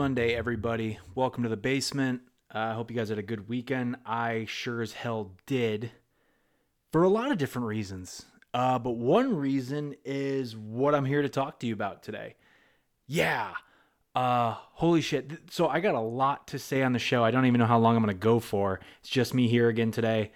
Monday, everybody. Welcome to the basement. Uh, I hope you guys had a good weekend. I sure as hell did for a lot of different reasons. Uh, but one reason is what I'm here to talk to you about today. Yeah. Uh, holy shit. So I got a lot to say on the show. I don't even know how long I'm going to go for. It's just me here again today.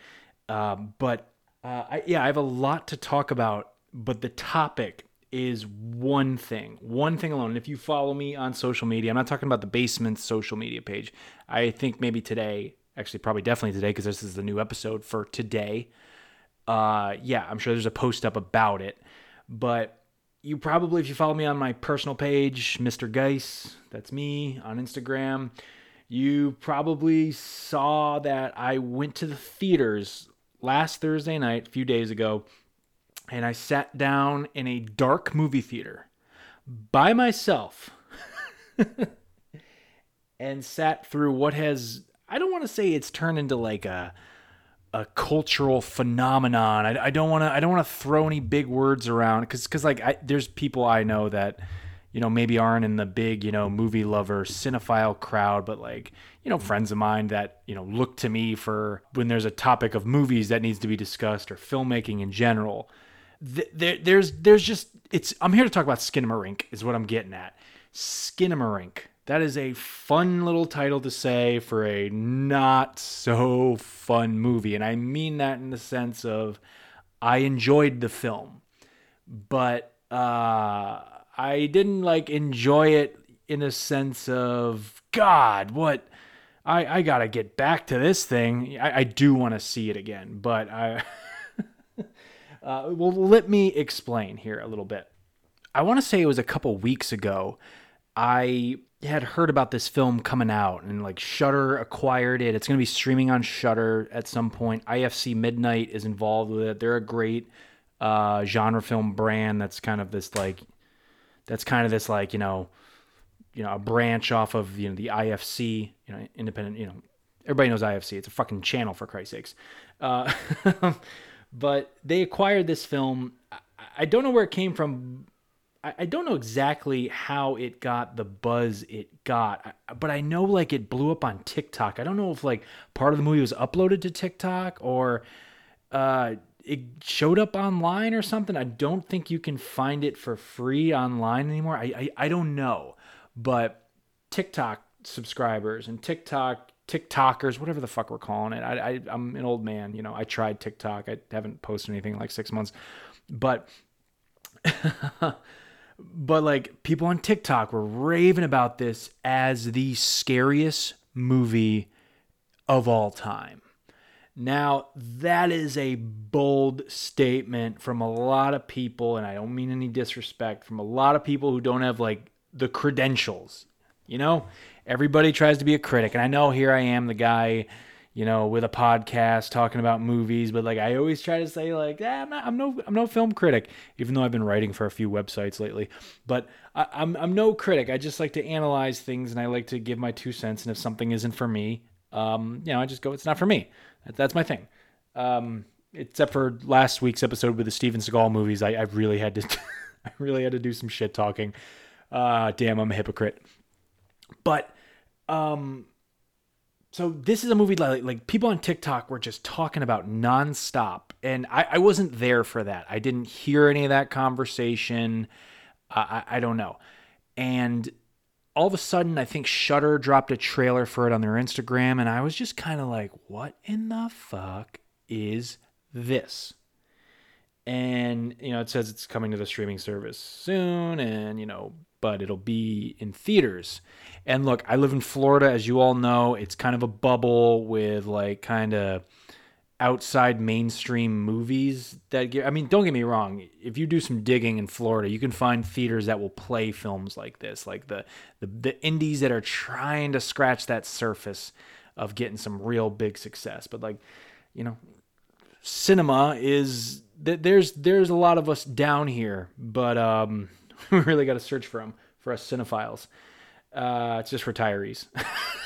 Um, but uh, I, yeah, I have a lot to talk about. But the topic is one thing, one thing alone. And if you follow me on social media, I'm not talking about the basement social media page. I think maybe today, actually, probably definitely today, because this is the new episode for today. Uh, yeah, I'm sure there's a post up about it. But you probably, if you follow me on my personal page, Mr. Geis, that's me on Instagram, you probably saw that I went to the theaters last Thursday night, a few days ago and I sat down in a dark movie theater by myself and sat through what has I don't want to say it's turned into like a a cultural phenomenon. I, I don't want to I don't want to throw any big words around because because like I, there's people I know that you know maybe aren't in the big you know movie lover cinephile crowd, but like you know friends of mine that you know look to me for when there's a topic of movies that needs to be discussed or filmmaking in general there, there's there's just it's I'm here to talk about Skinamarink is what I'm getting at. Skinamarink. That is a fun little title to say for a not so fun movie, and I mean that in the sense of I enjoyed the film, but uh, I didn't like enjoy it in a sense of God, what I I gotta get back to this thing. I, I do want to see it again, but I. Uh, well, let me explain here a little bit. I want to say it was a couple weeks ago. I had heard about this film coming out and like Shudder acquired it. It's going to be streaming on Shudder at some point. IFC Midnight is involved with it. They're a great uh, genre film brand that's kind of this like that's kind of this like, you know, you know, a branch off of, you know, the IFC, you know, independent, you know, everybody knows IFC. It's a fucking channel for Christ's sakes. Uh, But they acquired this film. I don't know where it came from. I don't know exactly how it got the buzz it got, but I know like it blew up on TikTok. I don't know if like part of the movie was uploaded to TikTok or uh, it showed up online or something. I don't think you can find it for free online anymore. I, I, I don't know, but TikTok subscribers and TikTok TikTokers, whatever the fuck we're calling it. I, I I'm an old man, you know. I tried TikTok. I haven't posted anything in like six months, but but like people on TikTok were raving about this as the scariest movie of all time. Now, that is a bold statement from a lot of people, and I don't mean any disrespect, from a lot of people who don't have like the credentials. You know, everybody tries to be a critic. And I know here I am, the guy, you know, with a podcast talking about movies, but like I always try to say, like, ah, I'm, not, I'm no, I'm no film critic, even though I've been writing for a few websites lately. But I, I'm, I'm no critic. I just like to analyze things and I like to give my two cents. And if something isn't for me, um, you know, I just go, it's not for me. That's my thing. Um, except for last week's episode with the Steven Seagal movies, I, I really had to, I really had to do some shit talking. Uh, damn, I'm a hypocrite. But um so this is a movie like, like people on TikTok were just talking about nonstop, and I, I wasn't there for that. I didn't hear any of that conversation. I, I don't know, and all of a sudden, I think Shudder dropped a trailer for it on their Instagram, and I was just kind of like, "What in the fuck is this?" And you know, it says it's coming to the streaming service soon, and you know, but it'll be in theaters. And look, I live in Florida, as you all know. It's kind of a bubble with like kind of outside mainstream movies that get, I mean, don't get me wrong. If you do some digging in Florida, you can find theaters that will play films like this, like the the, the indies that are trying to scratch that surface of getting some real big success. But like, you know, cinema is there's there's a lot of us down here, but um we really got to search for them for us cinephiles. Uh, it's just retirees.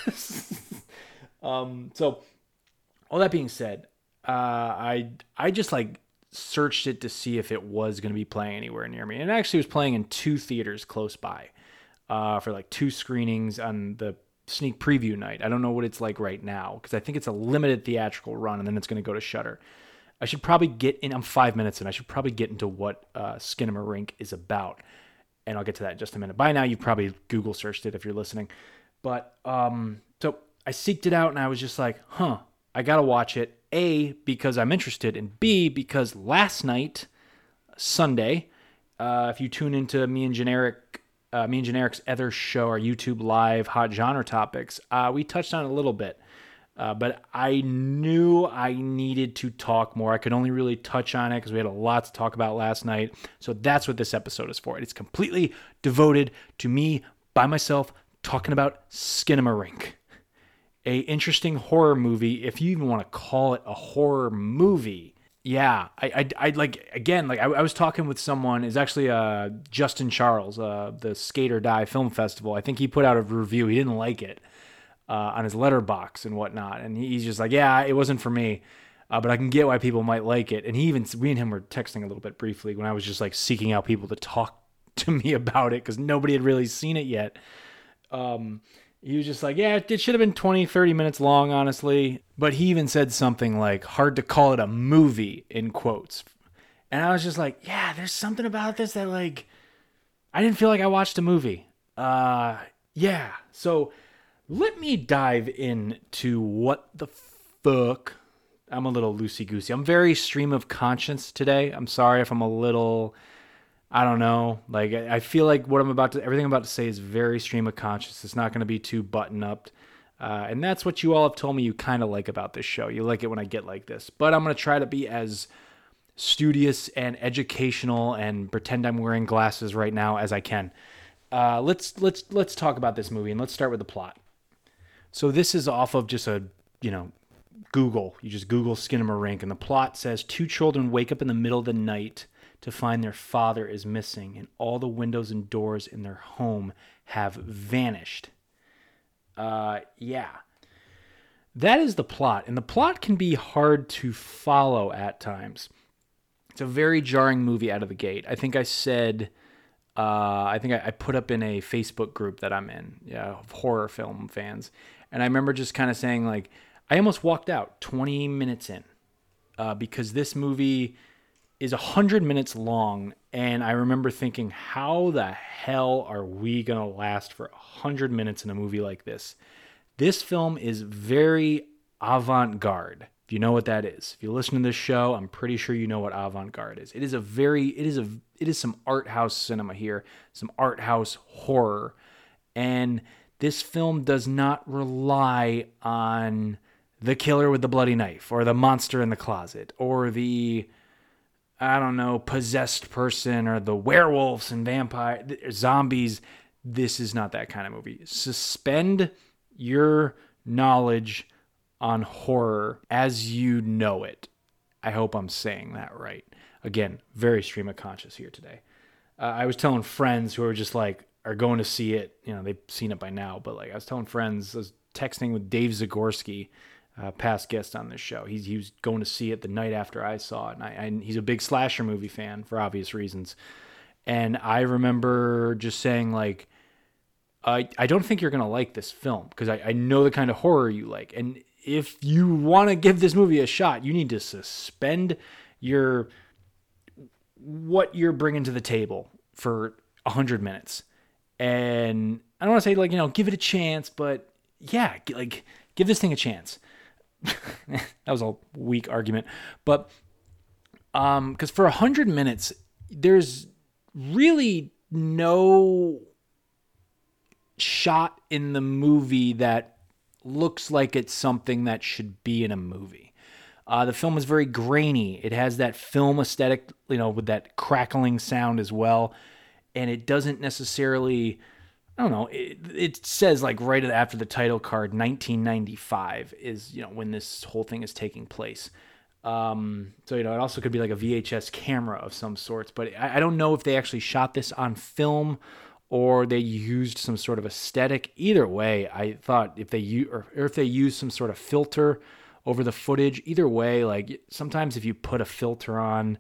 um, so, all that being said, uh, I I just like searched it to see if it was going to be playing anywhere near me, and it actually was playing in two theaters close by. uh, for like two screenings on the sneak preview night. I don't know what it's like right now because I think it's a limited theatrical run and then it's going to go to Shudder. I should probably get in. I'm five minutes in. I should probably get into what uh, Skinamarink is about, and I'll get to that in just a minute. By now, you've probably Google searched it if you're listening, but um, so I seeked it out and I was just like, huh, I gotta watch it. A because I'm interested, and B because last night, Sunday, uh, if you tune into me and generic uh, me and Generic's other show, our YouTube live hot genre topics, uh, we touched on it a little bit. Uh, but I knew I needed to talk more. I could only really touch on it because we had a lot to talk about last night. So that's what this episode is for. It's completely devoted to me by myself talking about Skinamarink, a interesting horror movie, if you even want to call it a horror movie yeah, I, I, I like again, like I, I was talking with someone. Is actually uh Justin Charles, uh the Skate or Die Film Festival. I think he put out a review. He didn't like it uh, on his letterbox and whatnot, and he's just like, yeah, it wasn't for me. Uh, but I can get why people might like it. And he even we and him were texting a little bit briefly when I was just like seeking out people to talk to me about it because nobody had really seen it yet. Um, he was just like, yeah, it should have been 20, 30 minutes long, honestly. But he even said something like, hard to call it a movie, in quotes. And I was just like, yeah, there's something about this that, like, I didn't feel like I watched a movie. Uh, yeah. So let me dive into what the fuck. I'm a little loosey goosey. I'm very stream of conscience today. I'm sorry if I'm a little I don't know. Like I feel like what I'm about to everything I'm about to say is very stream of conscience. It's not going to be too button up. Uh, and that's what you all have told me you kind of like about this show. You like it when I get like this. But I'm going to try to be as studious and educational and pretend I'm wearing glasses right now as I can. Uh, let's let's let's talk about this movie and let's start with the plot. So this is off of just a you know Google. You just Google Skinamarink and the plot says two children wake up in the middle of the night to find their father is missing and all the windows and doors in their home have vanished. Uh, yeah. That is the plot, and the plot can be hard to follow at times. It's a very jarring movie out of the gate. I think I said, uh, I think I, I put up in a Facebook group that I'm in, yeah, of horror film fans, and I remember just kind of saying like, I almost walked out 20 minutes in uh, because this movie is 100 minutes long and i remember thinking how the hell are we going to last for 100 minutes in a movie like this? This film is very avant-garde. If you know what that is. If you listen to this show i'm pretty sure you know what avant-garde is. It is a very it is a it is some art house cinema here some art house horror. And this film does not rely on the killer with the bloody knife or the monster in the closet or the I don't know, possessed person or the werewolves and vampire zombies. This is not that kind of movie. Suspend your knowledge on horror as you know it. I hope I'm saying that right. Again, very stream of conscious here today. Uh, I was telling friends who are just like are going to see it. You know, they've seen it by now, but like I was telling friends, I was texting with Dave Zagorski uh, past guest on this show. He's, he was going to see it the night after I saw it, and, I, and he's a big slasher movie fan for obvious reasons. And I remember just saying like, I I don't think you're gonna like this film because I, I know the kind of horror you like, and if you want to give this movie a shot, you need to suspend your what you're bringing to the table for a hundred minutes. And I don't want to say like you know give it a chance, but yeah, like give this thing a chance. that was a weak argument, but um, because for a hundred minutes, there's really no shot in the movie that looks like it's something that should be in a movie. Uh, the film is very grainy. It has that film aesthetic, you know, with that crackling sound as well, and it doesn't necessarily I don't know. It, it, says like right after the title card, 1995 is you know when this whole thing is taking place. Um, so you know it also could be like a VHS camera of some sorts, but I, I don't know if they actually shot this on film or they used some sort of aesthetic. Either way, I thought if they use or, or if they use some sort of filter over the footage. Either way, like sometimes if you put a filter on,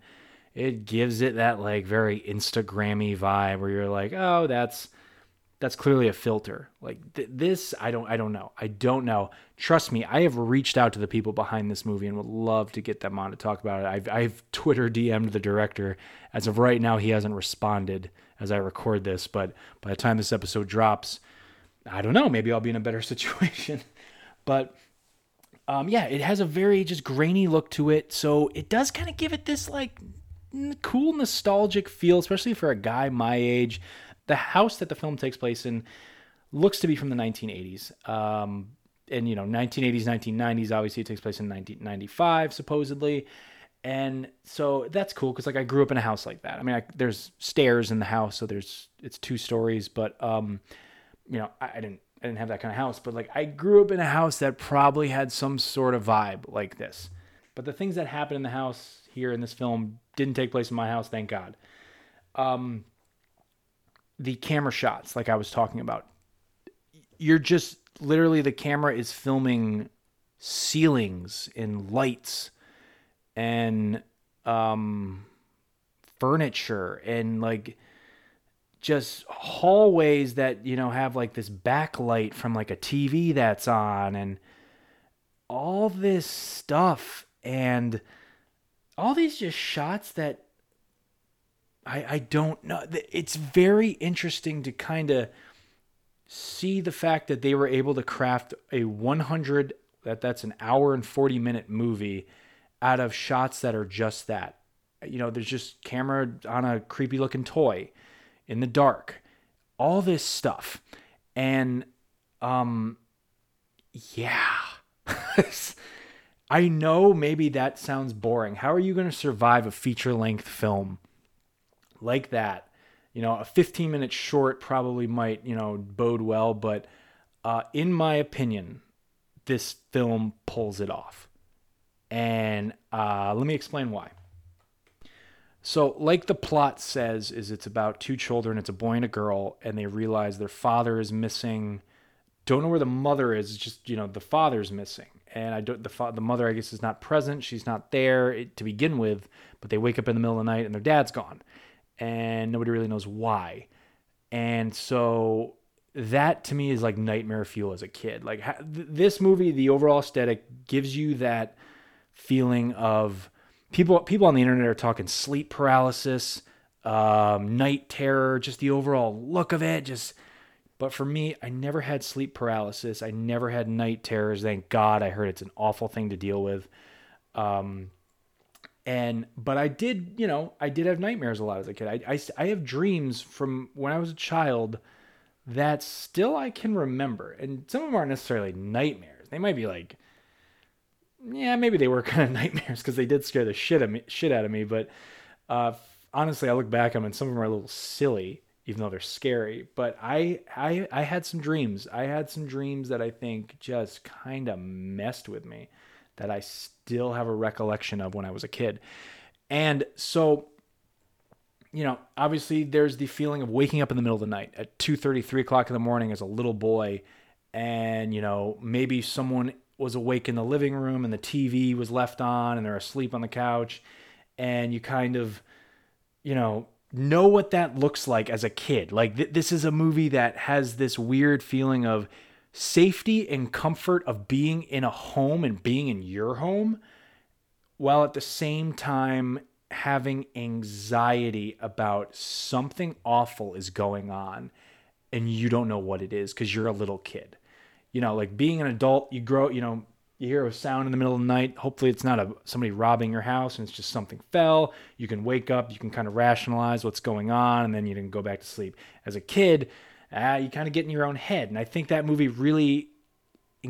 it gives it that like very Instagrammy vibe where you're like, oh, that's that's clearly a filter. Like th- this, I don't, I don't know. I don't know. Trust me, I have reached out to the people behind this movie and would love to get them on to talk about it. I've, I've Twitter DM'd the director. As of right now, he hasn't responded as I record this. But by the time this episode drops, I don't know. Maybe I'll be in a better situation. but um, yeah, it has a very just grainy look to it. So it does kind of give it this like cool nostalgic feel, especially for a guy my age the house that the film takes place in looks to be from the 1980s. Um, and you know, 1980s, 1990s. Obviously, it takes place in 1995, supposedly. And so that's cool because like I grew up in a house like that. I mean, I, there's stairs in the house, so there's it's two stories. But um, you know, I, I didn't I didn't have that kind of house. But like I grew up in a house that probably had some sort of vibe like this. But the things that happen in the house here in this film didn't take place in my house, thank God. Um, the camera shots, like I was talking about, you're just literally the camera is filming ceilings and lights and um, furniture and like just hallways that you know have like this backlight from like a TV that's on and all this stuff and all these just shots that I, I don't know. It's very interesting to kind of see the fact that they were able to craft a 100 that that's an hour and 40 minute movie out of shots that are just that. You know, there's just camera on a creepy looking toy in the dark. All this stuff. And um yeah. I know maybe that sounds boring. How are you going to survive a feature length film like that. You know, a 15 minute short probably might, you know, bode well, but uh, in my opinion, this film pulls it off. And uh, let me explain why. So, like the plot says, is it's about two children. It's a boy and a girl, and they realize their father is missing. Don't know where the mother is. Just you know, the father's missing, and I don't. The fa- the mother, I guess, is not present. She's not there to begin with. But they wake up in the middle of the night, and their dad's gone and nobody really knows why. And so that to me is like nightmare fuel as a kid. Like this movie, the overall aesthetic gives you that feeling of people. People on the internet are talking sleep paralysis, um, night terror, just the overall look of it. Just, but for me, I never had sleep paralysis. I never had night terrors. Thank God. I heard it's an awful thing to deal with. Um, and but I did, you know, I did have nightmares a lot as a kid. I, I, I have dreams from when I was a child that still I can remember, and some of them aren't necessarily nightmares. They might be like, yeah, maybe they were kind of nightmares because they did scare the shit of me, shit out of me. But uh, honestly, I look back on them, and some of them are a little silly, even though they're scary. But I, I, I had some dreams. I had some dreams that I think just kind of messed with me that I still have a recollection of when I was a kid. And so, you know, obviously there's the feeling of waking up in the middle of the night at 2:30, 3 o'clock in the morning as a little boy, and you know, maybe someone was awake in the living room and the TV was left on and they're asleep on the couch, and you kind of, you know, know what that looks like as a kid. Like th- this is a movie that has this weird feeling of safety and comfort of being in a home and being in your home while at the same time having anxiety about something awful is going on and you don't know what it is because you're a little kid. You know, like being an adult, you grow, you know, you hear a sound in the middle of the night. Hopefully, it's not a somebody robbing your house and it's just something fell. You can wake up, you can kind of rationalize what's going on, and then you can go back to sleep. As a kid, uh, you kind of get in your own head. And I think that movie really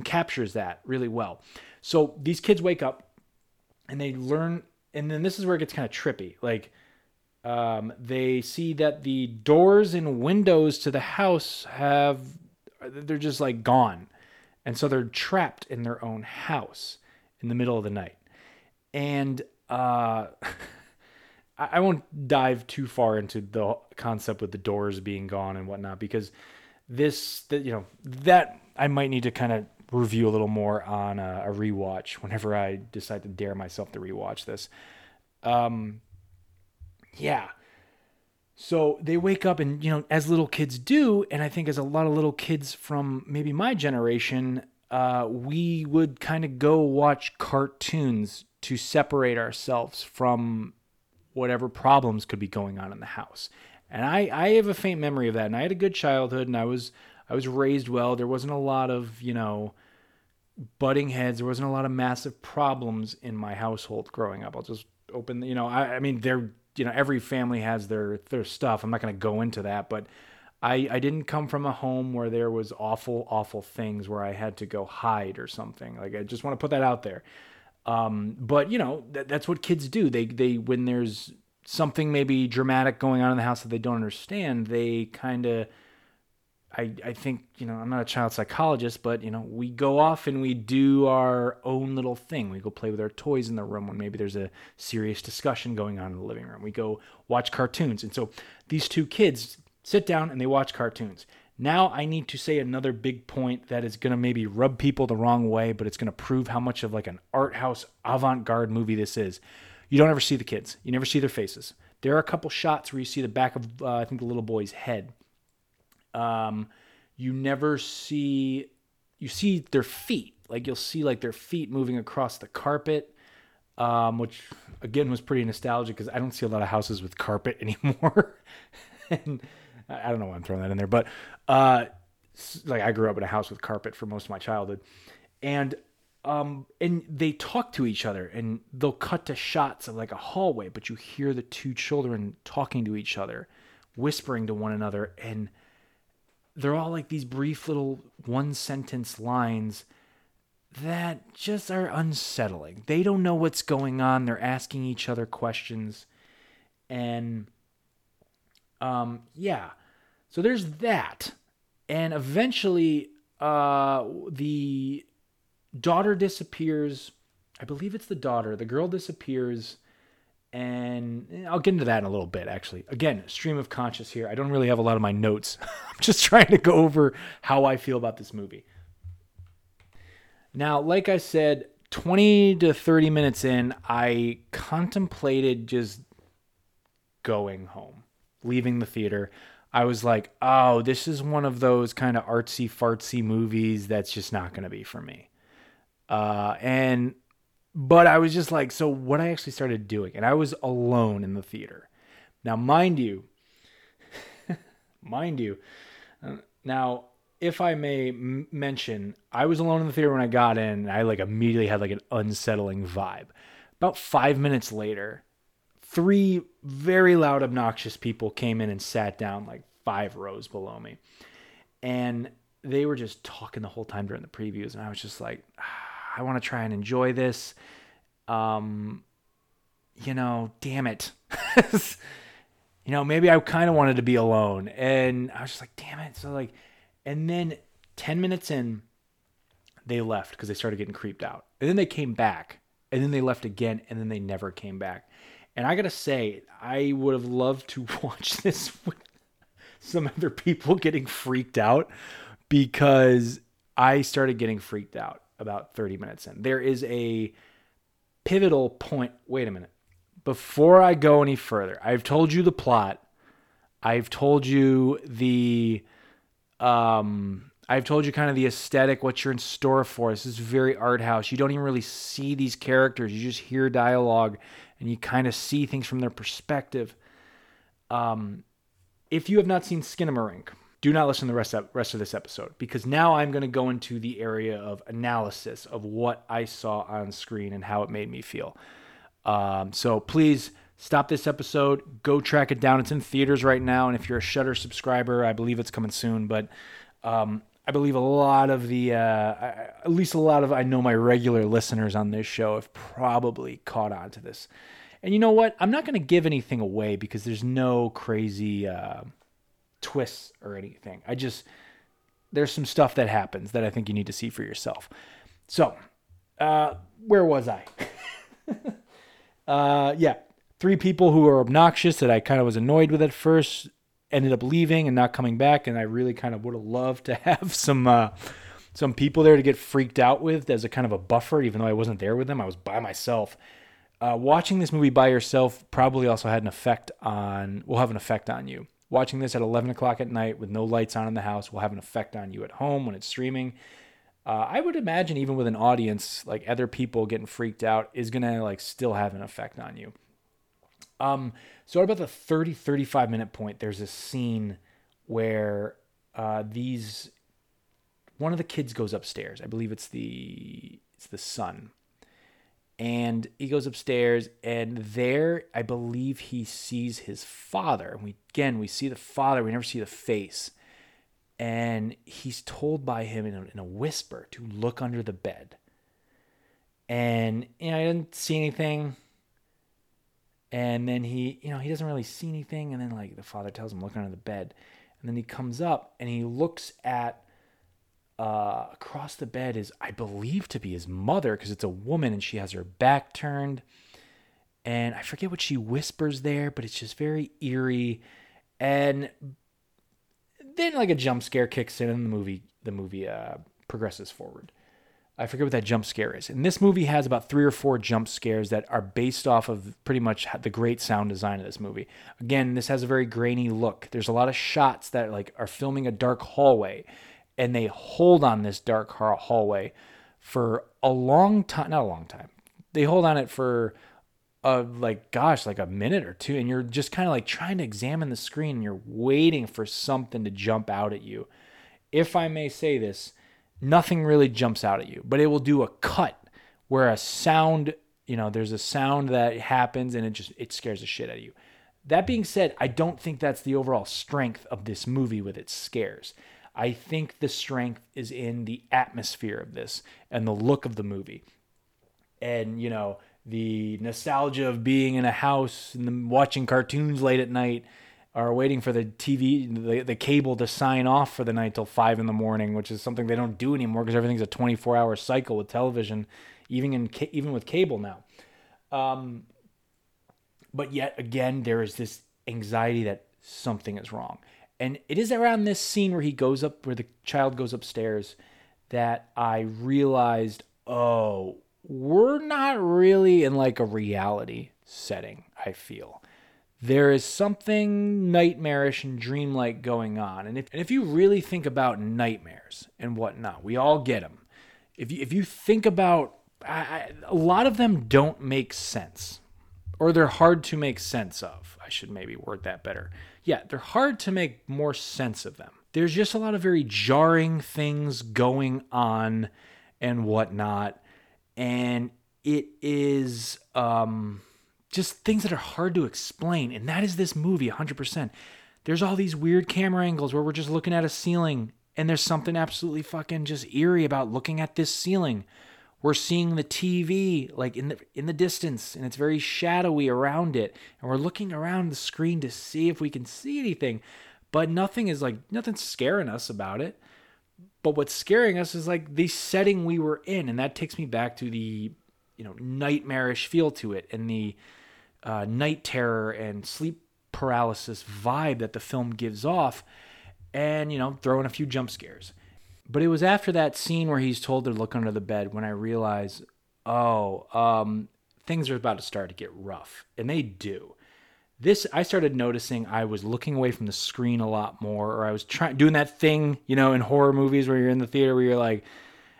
captures that really well. So these kids wake up and they learn, and then this is where it gets kind of trippy. Like, um, they see that the doors and windows to the house have, they're just like gone. And so they're trapped in their own house in the middle of the night. And, uh, I won't dive too far into the concept with the doors being gone and whatnot because this, you know, that I might need to kind of review a little more on a, a, rewatch whenever I decide to dare myself to rewatch this. Um, yeah. So they wake up and, you know, as little kids do, and I think as a lot of little kids from maybe my generation, uh, we would kind of go watch cartoons to separate ourselves from whatever problems could be going on in the house. And I, I have a faint memory of that. And I had a good childhood and I was I was raised well. There wasn't a lot of, you know, butting heads. There wasn't a lot of massive problems in my household growing up. I'll just open, you know, I, I mean, there, you know, every family has their their stuff. I'm not going to go into that, but I I didn't come from a home where there was awful awful things where I had to go hide or something. Like I just want to put that out there. Um, but you know, that, that's what kids do. They they when there's something maybe dramatic going on in the house that they don't understand, they kind of I, I think, you know, I'm not a child psychologist, but, you know, we go off and we do our own little thing. We go play with our toys in the room when maybe there's a serious discussion going on in the living room. We go watch cartoons. And so these two kids sit down and they watch cartoons. Now I need to say another big point that is going to maybe rub people the wrong way, but it's going to prove how much of like an art house avant-garde movie this is. You don't ever see the kids. You never see their faces. There are a couple shots where you see the back of uh, I think the little boy's head um, you never see you see their feet. Like you'll see like their feet moving across the carpet, um, which again was pretty nostalgic because I don't see a lot of houses with carpet anymore. and I don't know why I'm throwing that in there, but uh, like I grew up in a house with carpet for most of my childhood, and um, and they talk to each other, and they'll cut to shots of like a hallway, but you hear the two children talking to each other, whispering to one another, and they're all like these brief little one sentence lines that just are unsettling. They don't know what's going on. They're asking each other questions. And um yeah. So there's that. And eventually uh the daughter disappears. I believe it's the daughter. The girl disappears and I'll get into that in a little bit actually. Again, stream of conscious here. I don't really have a lot of my notes. I'm just trying to go over how I feel about this movie. Now, like I said, 20 to 30 minutes in, I contemplated just going home, leaving the theater. I was like, oh, this is one of those kind of artsy fartsy movies that's just not going to be for me. Uh, and but I was just like, so what I actually started doing, and I was alone in the theater. Now, mind you, mind you, uh, now if I may m- mention, I was alone in the theater when I got in. And I like immediately had like an unsettling vibe. About five minutes later, three very loud, obnoxious people came in and sat down like five rows below me, and they were just talking the whole time during the previews, and I was just like. Ah, I want to try and enjoy this. Um, you know, damn it. you know, maybe I kind of wanted to be alone. And I was just like, damn it. So, like, and then 10 minutes in, they left because they started getting creeped out. And then they came back. And then they left again. And then they never came back. And I got to say, I would have loved to watch this with some other people getting freaked out because I started getting freaked out about 30 minutes in. There is a pivotal point. Wait a minute. Before I go any further, I've told you the plot. I've told you the um I've told you kind of the aesthetic, what you're in store for. This is very art house. You don't even really see these characters. You just hear dialogue and you kind of see things from their perspective. Um, if you have not seen Skinamarink, do not listen to the rest of, rest of this episode because now I'm going to go into the area of analysis of what I saw on screen and how it made me feel. Um, so please stop this episode, go track it down. It's in theaters right now, and if you're a Shutter subscriber, I believe it's coming soon. But um, I believe a lot of the, uh, at least a lot of I know my regular listeners on this show have probably caught on to this. And you know what? I'm not going to give anything away because there's no crazy. Uh, twists or anything. I just there's some stuff that happens that I think you need to see for yourself. So, uh, where was I? uh, yeah, three people who are obnoxious that I kind of was annoyed with at first ended up leaving and not coming back, and I really kind of would have loved to have some uh, some people there to get freaked out with as a kind of a buffer, even though I wasn't there with them. I was by myself. uh, watching this movie by yourself probably also had an effect on will have an effect on you watching this at 11 o'clock at night with no lights on in the house will have an effect on you at home when it's streaming. Uh, i would imagine even with an audience like other people getting freaked out is gonna like still have an effect on you. Um so at about the 30 35 minute point there's a scene where uh, these one of the kids goes upstairs. I believe it's the it's the son and he goes upstairs and there i believe he sees his father. And we again we see the father we never see the face. And he's told by him in a, in a whisper to look under the bed. And you know i didn't see anything. And then he you know he doesn't really see anything. And then like the father tells him look under the bed. And then he comes up and he looks at uh, across the bed is, I believe, to be his mother because it's a woman and she has her back turned. And I forget what she whispers there, but it's just very eerie. And then like a jump scare kicks in and the movie the movie uh, progresses forward. I forget what that jump scare is. And this movie has about three or four jump scares that are based off of pretty much the great sound design of this movie. Again, this has a very grainy look. There's a lot of shots that like are filming a dark hallway and they hold on this dark hallway for a long time not a long time. They hold on it for a like gosh like a minute or two and you're just kind of like trying to examine the screen and you're waiting for something to jump out at you. If i may say this nothing really jumps out at you but it will do a cut where a sound you know there's a sound that happens and it just it scares the shit out of you. That being said i don't think that's the overall strength of this movie with its scares I think the strength is in the atmosphere of this and the look of the movie. And, you know, the nostalgia of being in a house and watching cartoons late at night or waiting for the TV, the, the cable to sign off for the night till five in the morning, which is something they don't do anymore because everything's a 24 hour cycle with television, even in even with cable now. Um, but yet again, there is this anxiety that something is wrong. And it is around this scene where he goes up, where the child goes upstairs, that I realized, oh, we're not really in like a reality setting, I feel. There is something nightmarish and dreamlike going on. And if, and if you really think about nightmares and whatnot, we all get them. If you, if you think about, I, I, a lot of them don't make sense, or they're hard to make sense of. I should maybe word that better yeah, they're hard to make more sense of them. There's just a lot of very jarring things going on and whatnot. And it is um, just things that are hard to explain. And that is this movie 100%. There's all these weird camera angles where we're just looking at a ceiling and there's something absolutely fucking just eerie about looking at this ceiling we're seeing the TV like in the in the distance and it's very shadowy around it and we're looking around the screen to see if we can see anything but nothing is like nothing's scaring us about it. But what's scaring us is like the setting we were in and that takes me back to the you know nightmarish feel to it and the uh, night terror and sleep paralysis vibe that the film gives off and you know throw in a few jump scares but it was after that scene where he's told to look under the bed when I realized, oh, um, things are about to start to get rough. And they do. This I started noticing I was looking away from the screen a lot more, or I was trying doing that thing, you know, in horror movies where you're in the theater where you're like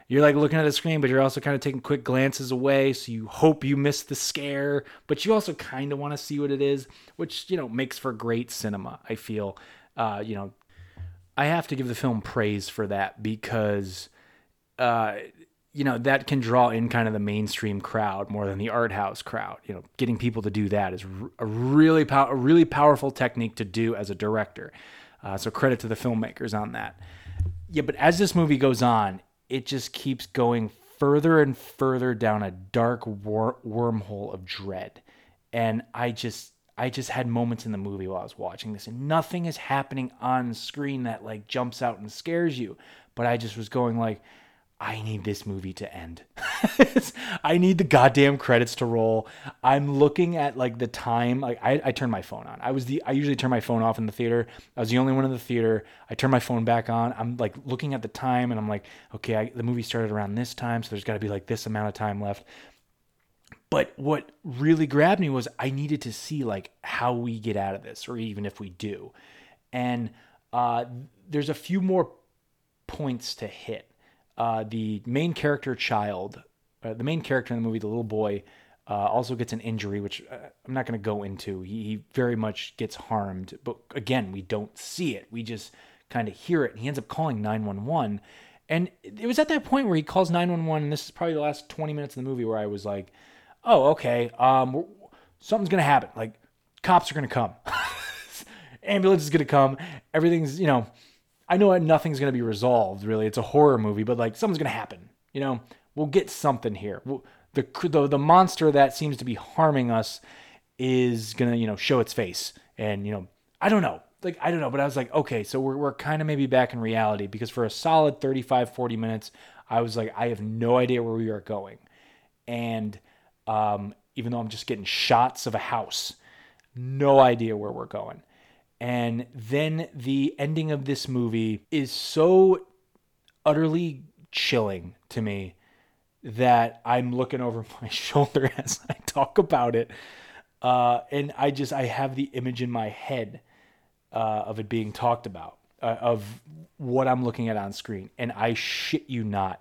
you're like looking at the screen, but you're also kind of taking quick glances away, so you hope you miss the scare, but you also kind of want to see what it is, which you know makes for great cinema. I feel, uh, you know, I have to give the film praise for that because, uh, you know, that can draw in kind of the mainstream crowd more than the art house crowd. You know, getting people to do that is a really pow- a really powerful technique to do as a director. Uh, so credit to the filmmakers on that. Yeah, but as this movie goes on, it just keeps going further and further down a dark wor- wormhole of dread, and I just I just had moments in the movie while I was watching this, and nothing is happening on screen that like jumps out and scares you. But I just was going like, I need this movie to end. I need the goddamn credits to roll. I'm looking at like the time. Like I, I turned my phone on. I was the I usually turn my phone off in the theater. I was the only one in the theater. I turned my phone back on. I'm like looking at the time and I'm like, okay, I, the movie started around this time, so there's got to be like this amount of time left But what really grabbed me was I needed to see like how we get out of this, or even if we do. And uh, there's a few more points to hit. Uh, the main character, child, uh, the main character in the movie, the little boy, uh, also gets an injury, which uh, I'm not going to go into. He, he, very much gets harmed, but again, we don't see it. We just kind of hear it. And he ends up calling 911. And it was at that point where he calls 911, and this is probably the last 20 minutes of the movie where I was like, oh, okay, um, something's to happen. Like, cops are to come, ambulance is to come, everything's, you know, I know nothing's to be resolved, really. It's a horror movie, but like, something's to happen. You know, we'll get something here. We'll, the, the the monster that seems to be harming us is gonna you know show its face and you know i don't know like i don't know but i was like okay so we're, we're kind of maybe back in reality because for a solid 35 40 minutes i was like i have no idea where we are going and um, even though i'm just getting shots of a house no idea where we're going and then the ending of this movie is so utterly chilling to me that I'm looking over my shoulder as I talk about it. Uh, and I just, I have the image in my head uh, of it being talked about, uh, of what I'm looking at on screen. And I shit you not,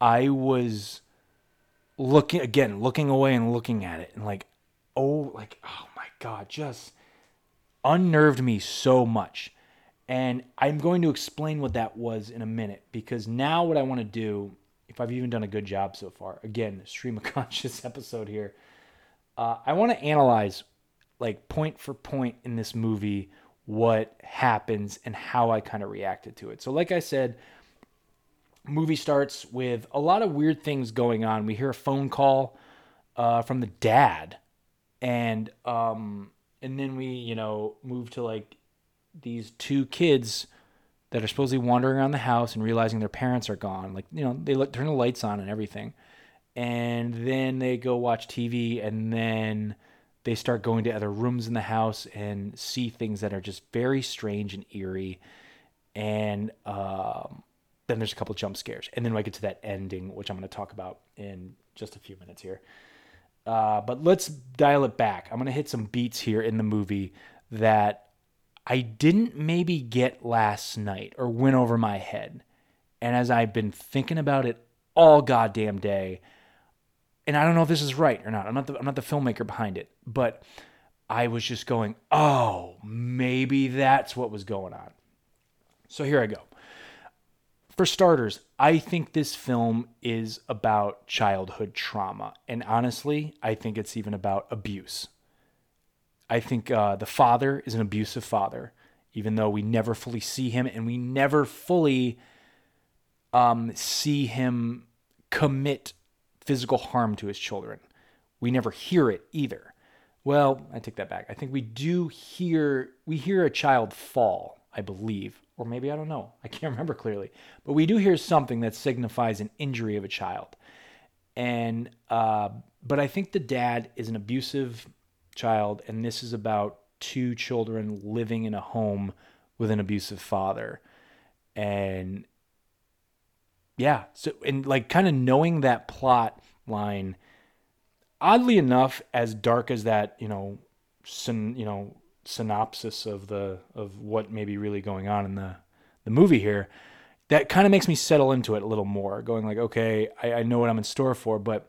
I was looking, again, looking away and looking at it and like, oh, like, oh my God, just unnerved me so much. And I'm going to explain what that was in a minute because now what I want to do if I've even done a good job so far. Again, stream of conscious episode here. Uh, I want to analyze, like point for point in this movie, what happens and how I kind of reacted to it. So, like I said, movie starts with a lot of weird things going on. We hear a phone call uh, from the dad, and um, and then we you know move to like these two kids that are supposedly wandering around the house and realizing their parents are gone. Like, you know, they look, turn the lights on and everything. And then they go watch TV and then they start going to other rooms in the house and see things that are just very strange and eerie. And um, then there's a couple jump scares. And then I get to that ending, which I'm going to talk about in just a few minutes here. Uh, but let's dial it back. I'm going to hit some beats here in the movie that I didn't maybe get last night or went over my head. And as I've been thinking about it all goddamn day, and I don't know if this is right or not. I'm not the, I'm not the filmmaker behind it, but I was just going, "Oh, maybe that's what was going on." So here I go. For starters, I think this film is about childhood trauma, and honestly, I think it's even about abuse. I think uh, the father is an abusive father, even though we never fully see him and we never fully um, see him commit physical harm to his children. We never hear it either. Well, I take that back. I think we do hear we hear a child fall, I believe, or maybe I don't know. I can't remember clearly, but we do hear something that signifies an injury of a child. And uh, but I think the dad is an abusive child, and this is about two children living in a home with an abusive father. And yeah, so and like kind of knowing that plot line, oddly enough, as dark as that, you know, syn, you know, synopsis of the of what may be really going on in the the movie here, that kind of makes me settle into it a little more, going like, okay, I, I know what I'm in store for, but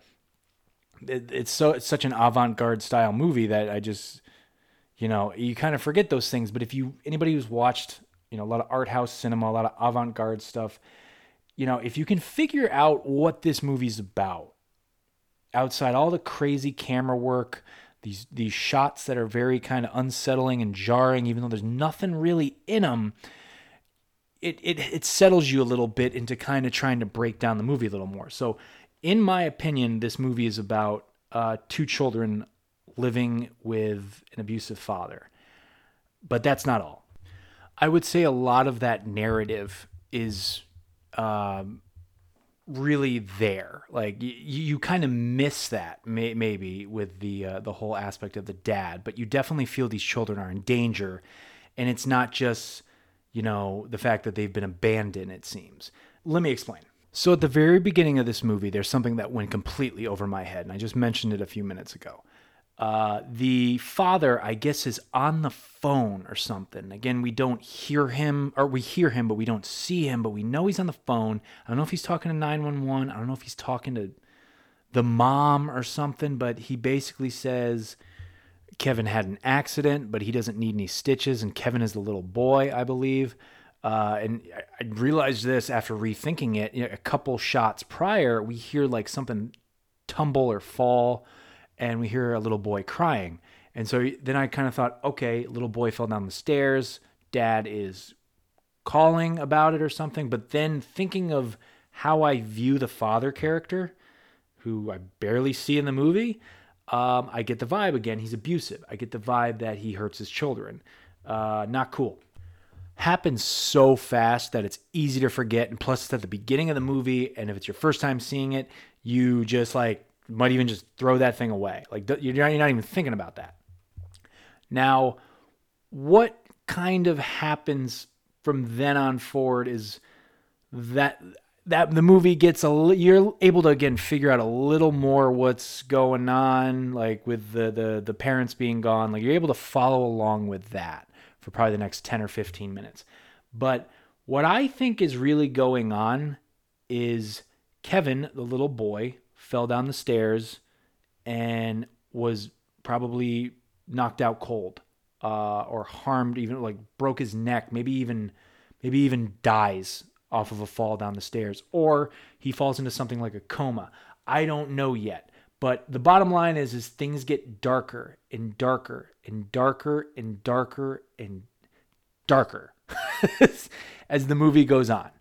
it, it's so it's such an avant-garde style movie that I just you know you kind of forget those things. But if you anybody who's watched you know a lot of art house cinema, a lot of avant-garde stuff, you know if you can figure out what this movie's about outside all the crazy camera work these these shots that are very kind of unsettling and jarring even though there's nothing really in them it, it it settles you a little bit into kind of trying to break down the movie a little more so in my opinion, this movie is about uh, two children living with an abusive father. But that's not all. I would say a lot of that narrative is um, really there. Like you, you kind of miss that may, maybe with the uh, the whole aspect of the dad, but you definitely feel these children are in danger, and it's not just you know the fact that they've been abandoned. It seems. Let me explain. So at the very beginning of this movie, there's something that went completely over my head, and I just mentioned it a few minutes ago. Uh, the father, I guess, is on the phone or something. Again, we don't hear him, or we hear him, but we don't see him, but we know he's on the phone. I don't know if he's talking to 911. I don't know if he's talking to the mom or something, but he basically says Kevin had an accident, but he doesn't need any stitches, and Kevin is the little boy, I believe. Uh, and I realized this after rethinking it. You know, a couple shots prior, we hear like something tumble or fall and we hear a little boy crying. And so then I kind of thought, okay, little boy fell down the stairs. Dad is calling about it or something. But then thinking of how I view the father character, who I barely see in the movie, um, I get the vibe again. He's abusive. I get the vibe that he hurts his children. Uh, not cool. Happens so fast that it's easy to forget. And plus, it's at the beginning of the movie. And if it's your first time seeing it, you just like might even just throw that thing away. Like you're not, you're not even thinking about that. Now, what kind of happens from then on forward is that that the movie gets a you're able to again figure out a little more what's going on like with the the the parents being gone like you're able to follow along with that for probably the next 10 or 15 minutes but what i think is really going on is kevin the little boy fell down the stairs and was probably knocked out cold uh, or harmed, even like broke his neck, maybe even maybe even dies off of a fall down the stairs, or he falls into something like a coma. I don't know yet. But the bottom line is is things get darker and darker and darker and darker and darker as the movie goes on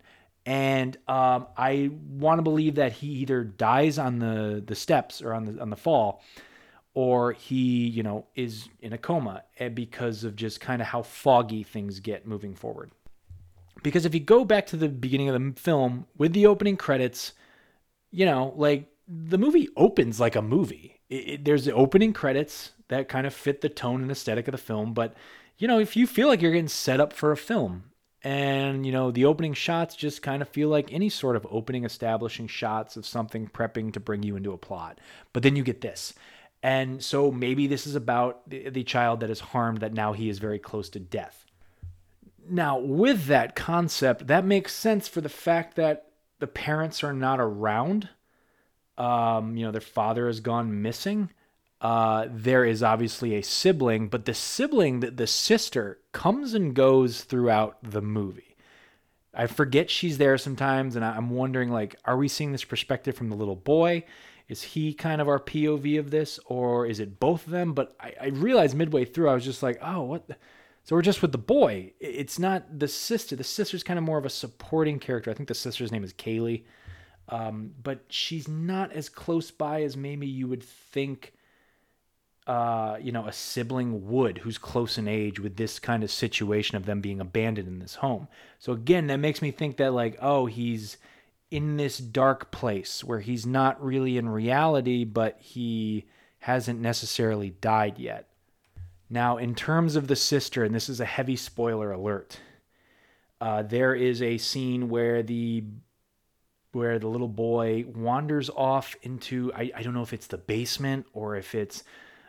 and um, I want to believe that he either dies on the the steps or on the on the fall, or he you know is in a coma eh, because of just kind of how foggy things get moving forward. Because if you go back to the beginning of the film with the opening credits, you know, like the movie opens like a movie. It, it, there's the opening credits that kind of fit the tone and aesthetic of the film, but you know, if you feel like you're getting set up for a film, and, you know, the opening shots just kind of feel like any sort of opening establishing shots of something prepping to bring you into a plot. But then you get this. And so maybe this is about the, child that is harmed that now he is very close to death. Now, with that concept, that makes sense for the fact that the parents are not around. Um, you know, their father has gone missing. Uh, there is obviously a sibling, but the sibling, the, the sister, comes and goes throughout the movie. I forget she's there sometimes, and I'm wondering, like, are we seeing this perspective from the little boy? Is he kind of our POV of this, or is it both of them? But I, I realized midway through, I was just like, oh, what? The? So we're just with the boy. It's not the sister. The sister's kind of more of a supporting character. I think the sister's name is Kaylee, um, but she's not as close by as maybe you would think uh, you know, a sibling would who's close in age with this kind of situation of them being abandoned in this home. So again, that makes me think that like, oh, he's in this dark place where he's not really in reality, but he hasn't necessarily died yet. Now, in terms of the sister, and this is a heavy spoiler alert, uh, there is a scene where the where the little boy wanders off into I, I don't know if it's the basement or if it's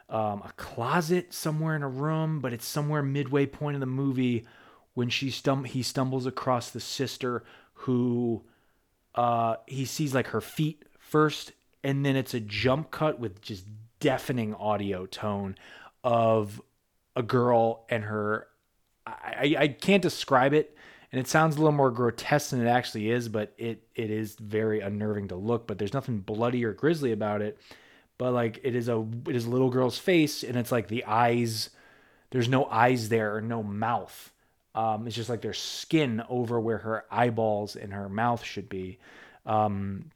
um, a closet somewhere in a room, but it's somewhere midway point in the movie when she stum- he stumbles across the sister who uh, he sees like her feet first, and then it's a jump cut with just deafening audio tone of a girl and her. I, I can't describe it, and it sounds a little more grotesque than it actually is, but it it is very unnerving to look. But there's nothing bloody or grisly about it but like it is a it is a little girl's face and it's like the eyes there's no eyes there or no mouth um, it's just like there's skin over where her eyeballs and her mouth should be um,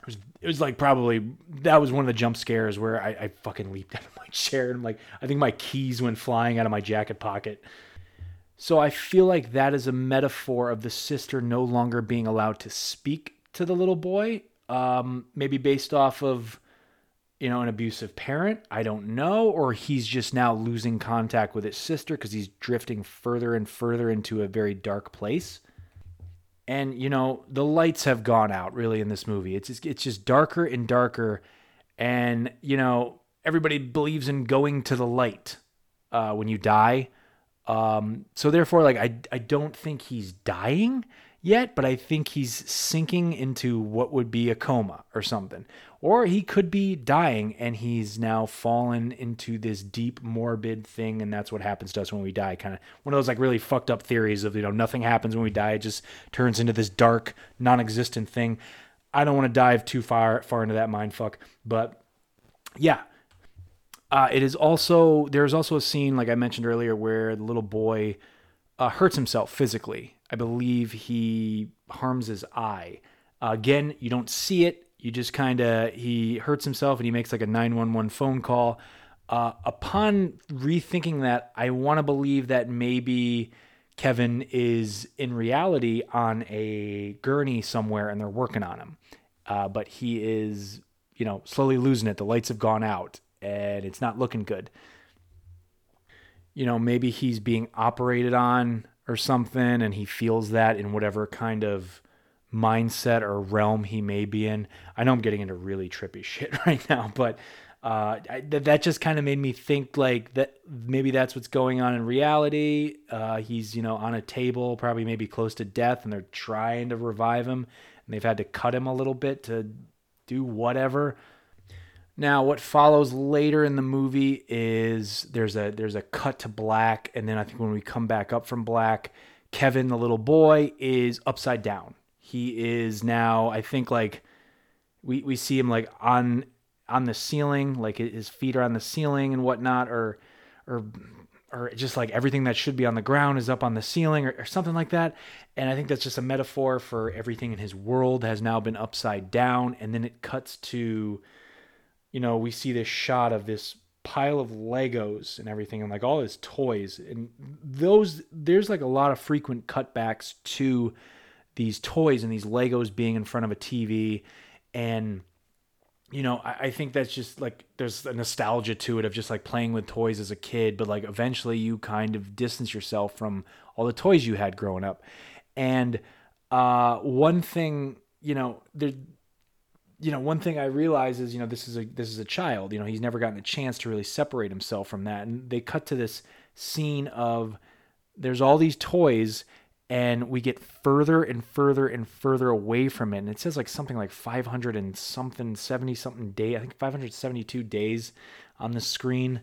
it was, it was like probably that was one of the jump scares where I, I fucking leaped out of my chair and like I think my keys went flying out of my jacket pocket. So I feel like that is a metaphor of the sister no longer being allowed to speak to the little boy. Um, maybe based off of you know, an abusive parent. I don't know. Or he's just now losing contact with his sister because he's drifting further and further into a very dark place. And you know, the lights have gone out really in this movie. It's just, it's just darker and darker and you know, everybody believes in going to the light uh, when you die. Um, so therefore, like I I don't think he's dying yet, but I think he's sinking into what would be a coma or something. Or he could be dying and he's now fallen into this deep morbid thing, and that's what happens to us when we die. Kind of one of those like really fucked up theories of you know nothing happens when we die; it just turns into this dark, non-existent thing. I don't want to dive too far far into that mind fuck, but yeah. Uh, it is also there's also a scene like I mentioned earlier where the little boy uh, hurts himself physically. I believe he harms his eye. Uh, again, you don't see it. You just kind of he hurts himself and he makes like a 911 phone call. Uh, upon rethinking that, I want to believe that maybe Kevin is in reality on a gurney somewhere and they're working on him. Uh, but he is, you know, slowly losing it. The lights have gone out and it's not looking good. You know, maybe he's being operated on or something and he feels that in whatever kind of mindset or realm he may be in. I know I'm getting into really trippy shit right now, but uh, I, that just kind of made me think like that maybe that's what's going on in reality. Uh, he's you know on a table, probably maybe close to death, and they're trying to revive him, and they've had to cut him a little bit to do whatever. Now, what follows later in the movie is there's a there's a cut to black, and then I think when we come back up from black, Kevin, the little boy, is upside down. He is now, I think, like we we see him like on on the ceiling, like his feet are on the ceiling and whatnot, or or or just like everything that should be on the ground is up on the ceiling or, or, something like that. And I think that's just a metaphor for everything in his world has now been upside down. And then it cuts to you know, we see this shot of this pile of Legos and everything and like all his toys. And those, there's like a lot of frequent cutbacks to these toys and these Legos being in front of a TV. And, you know, I, I think that's just like there's a nostalgia to it of just like playing with toys as a kid, but like eventually you kind of distance yourself from all the toys you had growing up. And uh, one thing, you know, there you know, one thing I realize is, you know, this is a this is a child. You know, he's never gotten a chance to really separate himself from that. And they cut to this scene of there's all these toys and we get further and further and further away from it. And it says like something like 500 and something, 70 something day. I think 572 days on the screen.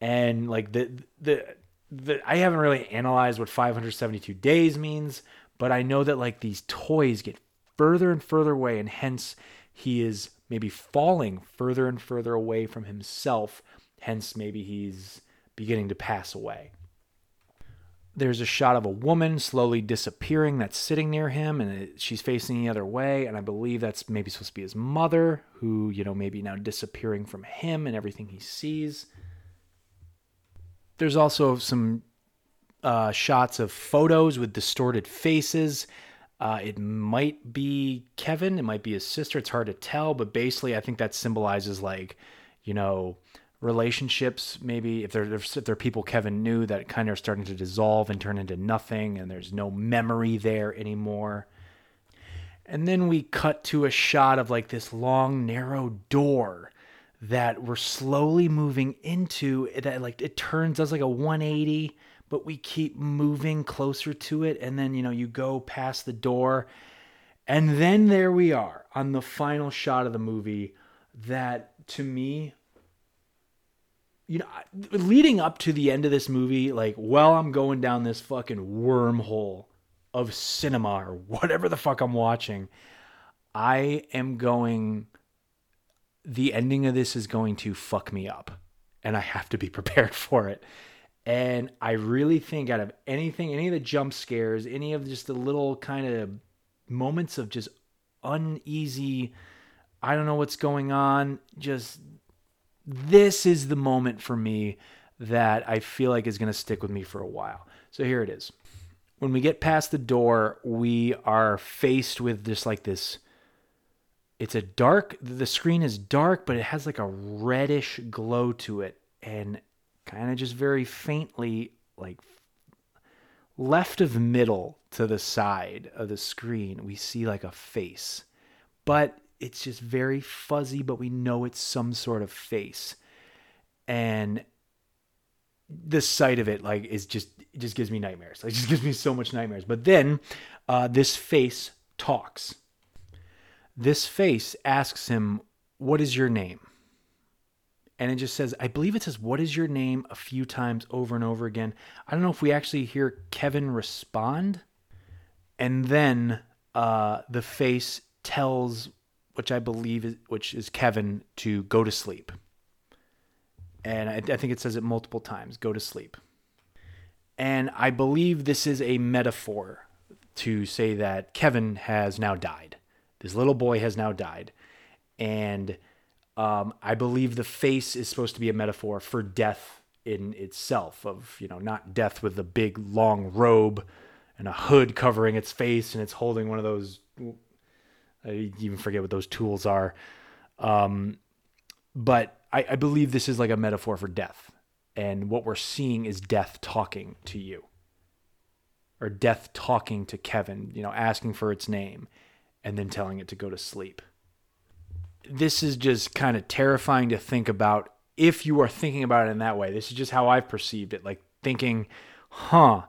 And like the the the I haven't really analyzed what 572 days means, but I know that like these toys get further and further away and hence he is maybe falling further and further away from himself. Hence, maybe he's beginning to pass away. There's a shot of a woman slowly disappearing that's sitting near him, and she's facing the other way. And I believe that's maybe supposed to be his mother, who, you know, maybe now disappearing from him and everything he sees. There's also some uh, shots of photos with distorted faces uh, it might be Kevin, it might be his sister. It's hard to tell, but basically, I think that symbolizes like, you know, relationships. Maybe if there if there are people Kevin knew that kind of are starting to dissolve and turn into nothing, and there's no memory there anymore. And then we cut to a shot of like this long, narrow door that we're slowly moving into. That like it turns does like a 180 but we keep moving closer to it. And then, you know, you go past the door. And then there we are on the final shot of the movie that to me, you know, leading up to the end of this movie, like, while I'm going down this fucking wormhole of cinema or whatever the fuck I'm watching, I am going, the ending of this is going to fuck me up. And I have to be prepared for it. And I really think out of anything, any of the jump scares, any of just the little kind of moments of just uneasy, I don't know what's going on, just this is the moment for me that I feel like is going to stick with me for a while. So here it is. When we get past the door, we are faced with just like this it's a dark the screen is dark but it has like a reddish glow to it and kind of just very faintly like left of middle to the side of the screen, we see like a face, but it's just very fuzzy, but we know it's some sort of face. And the sight of it like is just it just gives me nightmares. Like, it just gives me so much nightmares. But then uh, this face talks. This face asks him, "What is your name?" And it just says, I believe it says, "What is your name?" a few times over and over again. I don't know if we actually hear Kevin respond, and then uh, the face tells, which I believe is, which is Kevin, to go to sleep and I, I think it says it multiple times go to sleep. And I believe this is a metaphor to say that Kevin has now died. This little boy has now died. And um, I believe the face is supposed to be a metaphor for death in itself, of, you know, not death with a big long robe and a hood covering its face and it's holding one of those. I even forget what those tools are. Um, but I, I believe this is like a metaphor for death. And what we're seeing is death talking to you. Or death talking to Kevin, you know, asking for its name and then telling it to go to sleep. This is just kind of terrifying to think about if you are thinking about it in that way. This is just how I've perceived it. Like thinking, huh,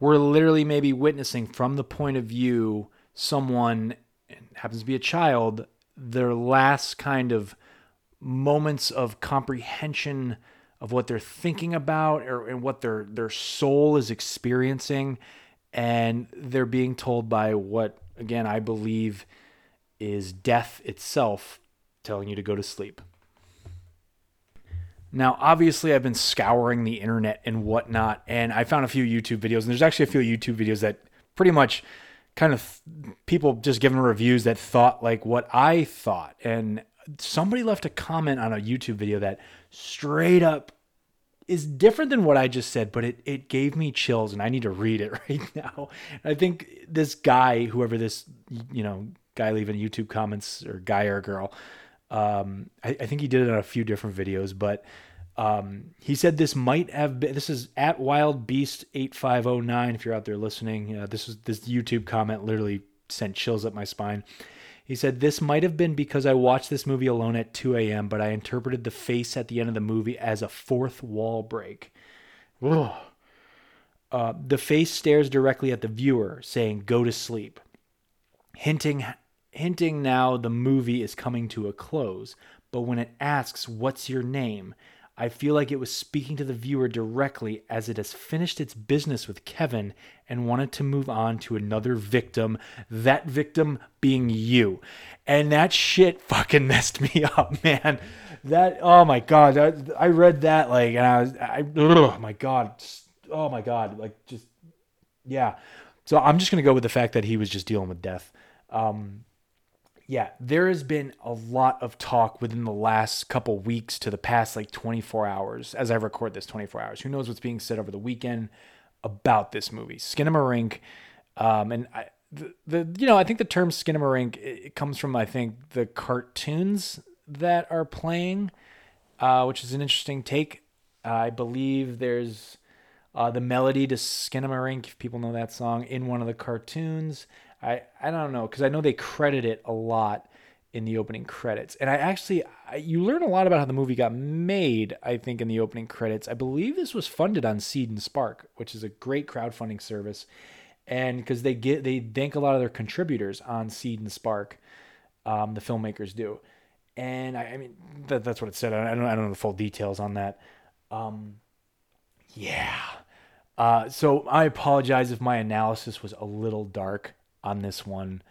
we're literally maybe witnessing from the point of view someone happens to be a child, their last kind of moments of comprehension of what they're thinking about or and what their their soul is experiencing and they're being told by what again I believe is death itself telling you to go to sleep. Now, obviously, I've been scouring the internet and whatnot, and I found a few YouTube videos, and there's actually a few YouTube videos that pretty much kind of people just giving reviews that thought like what I thought. And somebody left a comment on a YouTube video that straight up is different than what I just said, but it, it gave me chills and I need to read it right now. I think this guy, whoever this, you know, guy leaving YouTube comments or guy or girl, um, I, I think he did it on a few different videos, but um, he said this might have been, this is at wild beast 8509. If you're out there listening, uh, this was this YouTube comment literally sent chills up my spine. He said, This might have been because I watched this movie alone at 2 a.m., but I interpreted the face at the end of the movie as a fourth wall break. Uh, the face stares directly at the viewer, saying, Go to sleep. Hinting, hinting now the movie is coming to a close. But when it asks, What's your name? I feel like it was speaking to the viewer directly as it has finished its business with Kevin and wanted to move on to another victim, that victim being you. And that shit fucking messed me up, man. That, oh my God. That, I read that, like, and I was, I, oh my God. Oh my God. Like, just, yeah. So I'm just going to go with the fact that he was just dealing with death. Um, yeah, there has been a lot of talk within the last couple weeks to the past like 24 hours as I record this 24 hours. Who knows what's being said over the weekend about this movie? Skinamarink. Um, and I, the, the, you know, I think the term Skinamarink, it, it comes from, I think, the cartoons that are playing, uh, which is an interesting take. Uh, I believe there's uh, the melody to Skinamarink, if people know that song, in one of the cartoons. I I don't know because I know they credit it a lot in the opening credits, and I actually I, you learn a lot about how the movie got made. I think in the opening credits, I believe this was funded on Seed and Spark, which is a great crowdfunding service, and because they get they thank a lot of their contributors on Seed and Spark, um, the filmmakers do, and I, I mean that, that's what it said. I don't I don't know the full details on that. Um, yeah. Uh, so I apologize if my analysis was a little dark on this one,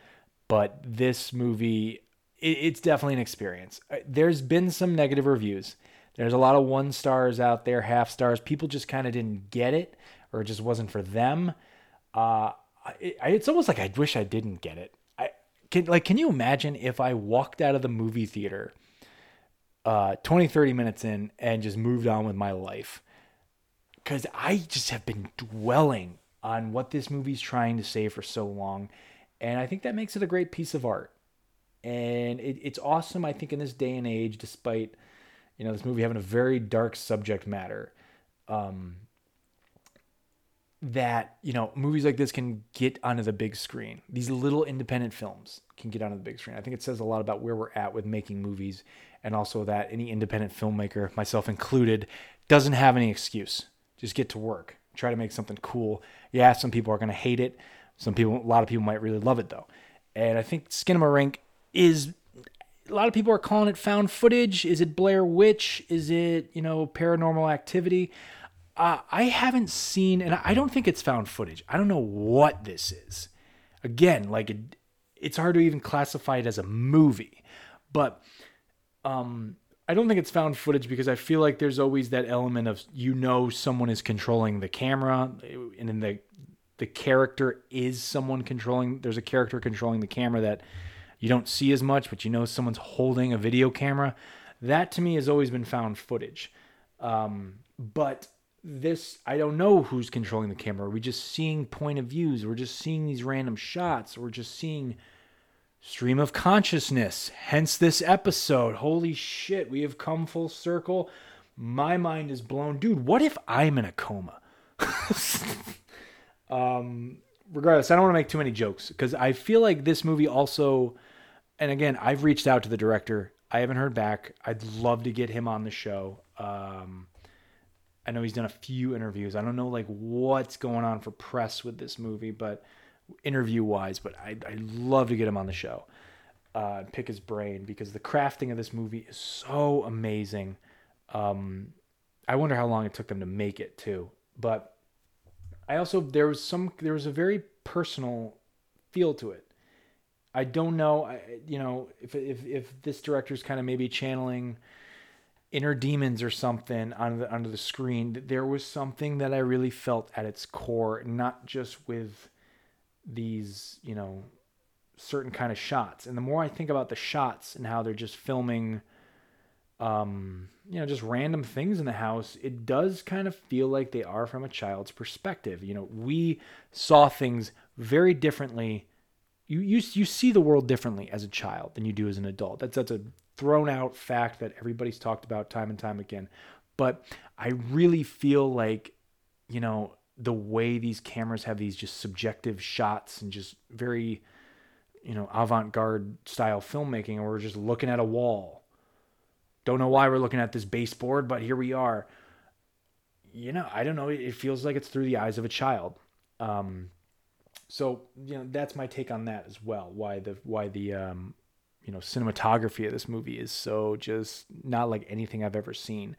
but this movie, it, it's definitely an experience. Uh, there's been some negative reviews. There's a lot of one stars out there, half stars. People just kind of didn't get it, or it just wasn't for them. Uh, it, it's almost like I wish I didn't get it. I can like, can you imagine if I walked out of the movie theater, uh, 20, 30 minutes in, and just moved on with my life? Because I just have been dwelling on what this movie's trying to say for so long. And I think that makes it a great piece of art. And it, it's awesome, I think, in this day and age, despite, you know, this movie having a very dark subject matter. Um, that you know movies like this can get onto the big screen. These little independent films can get onto the big screen. I think it says a lot about where we're at with making movies, and also that any independent filmmaker, myself included, doesn't have any excuse. Just get to work. Try to make something cool. Yeah, some people are going to hate it. Some people, a lot of people might really love it though. And I think Skinamarink is a lot of people are calling it found footage. Is it Blair Witch? Is it, you know, paranormal activity? Uh, I haven't seen, and I don't think it's found footage. I don't know what this is. Again, like it, it's hard to even classify it as a movie, but um, I don't think it's found footage because I feel like there's always that element of you know someone is controlling the camera, and then the the character is someone controlling. There's a character controlling the camera that you don't see as much, but you know someone's holding a video camera. That to me has always been found footage. Um, but this, I don't know who's controlling the camera. Are we just seeing point of views? We're just seeing these random shots. We're just seeing stream of consciousness. Hence this episode. Holy shit, we have come full circle. My mind is blown. Dude, what if I'm in a coma? um, regardless, I don't want to make too many jokes because I feel like this movie also and again, I've reached out to the director. I haven't heard back. I'd love to get him on the show. Um, I know he's done a few interviews. I don't know like what's going on for press with this movie, but interview wise, but I I love to get him on the show. Uh, pick his brain because the crafting of this movie is so amazing. Um, I wonder how long it took them to make it too. But I also there was some there was a very personal feel to it. I don't know, you know, if if if this director's kind of maybe channeling inner demons or something on the under the screen. There was something that I really felt at its core, not just with these, you know, certain kind of shots. And the more I think about the shots and how they're just filming um, you know, just random things in the house, it does kind of feel like they are from a child's perspective. You know, we saw things very differently you you you see the world differently as a child than you do as an adult. That's that's a thrown out fact that everybody's talked about time and time again. But I really feel like you know the way these cameras have these just subjective shots and just very you know avant-garde style filmmaking we're just looking at a wall don't know why we're looking at this baseboard but here we are you know i don't know it feels like it's through the eyes of a child um, so you know that's my take on that as well. Why the why the um, you know cinematography of this movie is so just not like anything I've ever seen.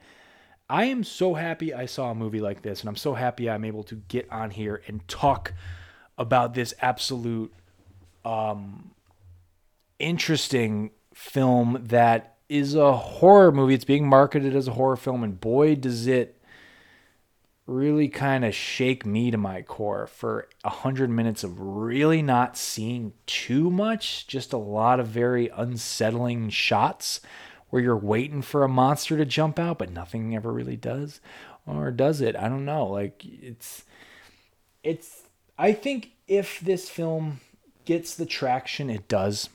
I am so happy I saw a movie like this, and I'm so happy I'm able to get on here and talk about this absolute um, interesting film that is a horror movie. It's being marketed as a horror film, and boy, does it really kind of shake me to my core for a hundred minutes of really not seeing too much, just a lot of very unsettling shots where you're waiting for a monster to jump out, but nothing ever really does. Or does it? I don't know. Like it's it's I think if this film gets the traction it does,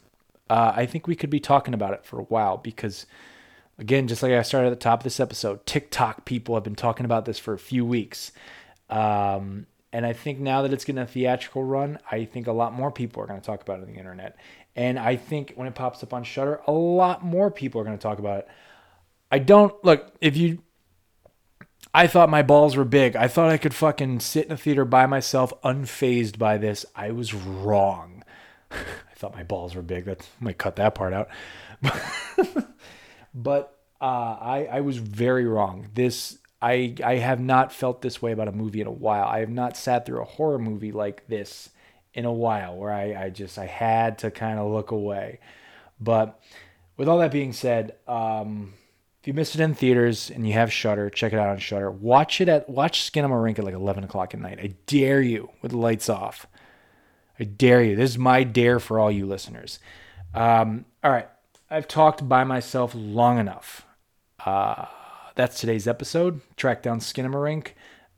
uh, I think we could be talking about it for a while because Again, just like I started at the top of this episode, TikTok people have been talking about this for a few weeks. Um, and I think now that it's getting a theatrical run, I think a lot more people are going to talk about it on the internet. And I think when it pops up on Shudder, a lot more people are going to talk about it. I don't look if you. I thought my balls were big. I thought I could fucking sit in a theater by myself, unfazed by this. I was wrong. I thought my balls were big. That might cut that part out. But uh, I I was very wrong. This I I have not felt this way about a movie in a while. I have not sat through a horror movie like this in a while where I, I just I had to kind of look away. But with all that being said, um, if you missed it in theaters and you have Shudder, check it out on Shudder. Watch it at watch Skin Skinamarink at like eleven o'clock at night. I dare you with the lights off. I dare you. This is my dare for all you listeners. Um, all right. I've talked by myself long enough. Uh, that's today's episode. Track down Skin Skinamarink.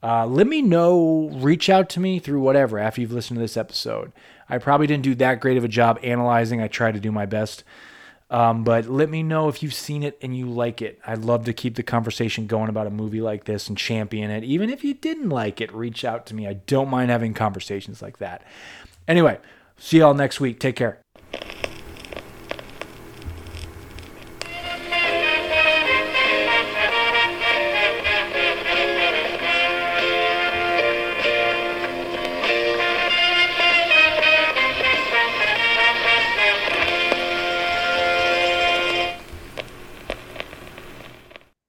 Uh, let me know, reach out to me through whatever after you've listened to this episode. I probably didn't do that great of a job analyzing. I tried to do my best. Um, but let me know if you've seen it and you like it. I'd love to keep the conversation going about a movie like this and champion it. Even if you didn't like it, reach out to me. I don't mind having conversations like that. Anyway, see y'all next week. Take care.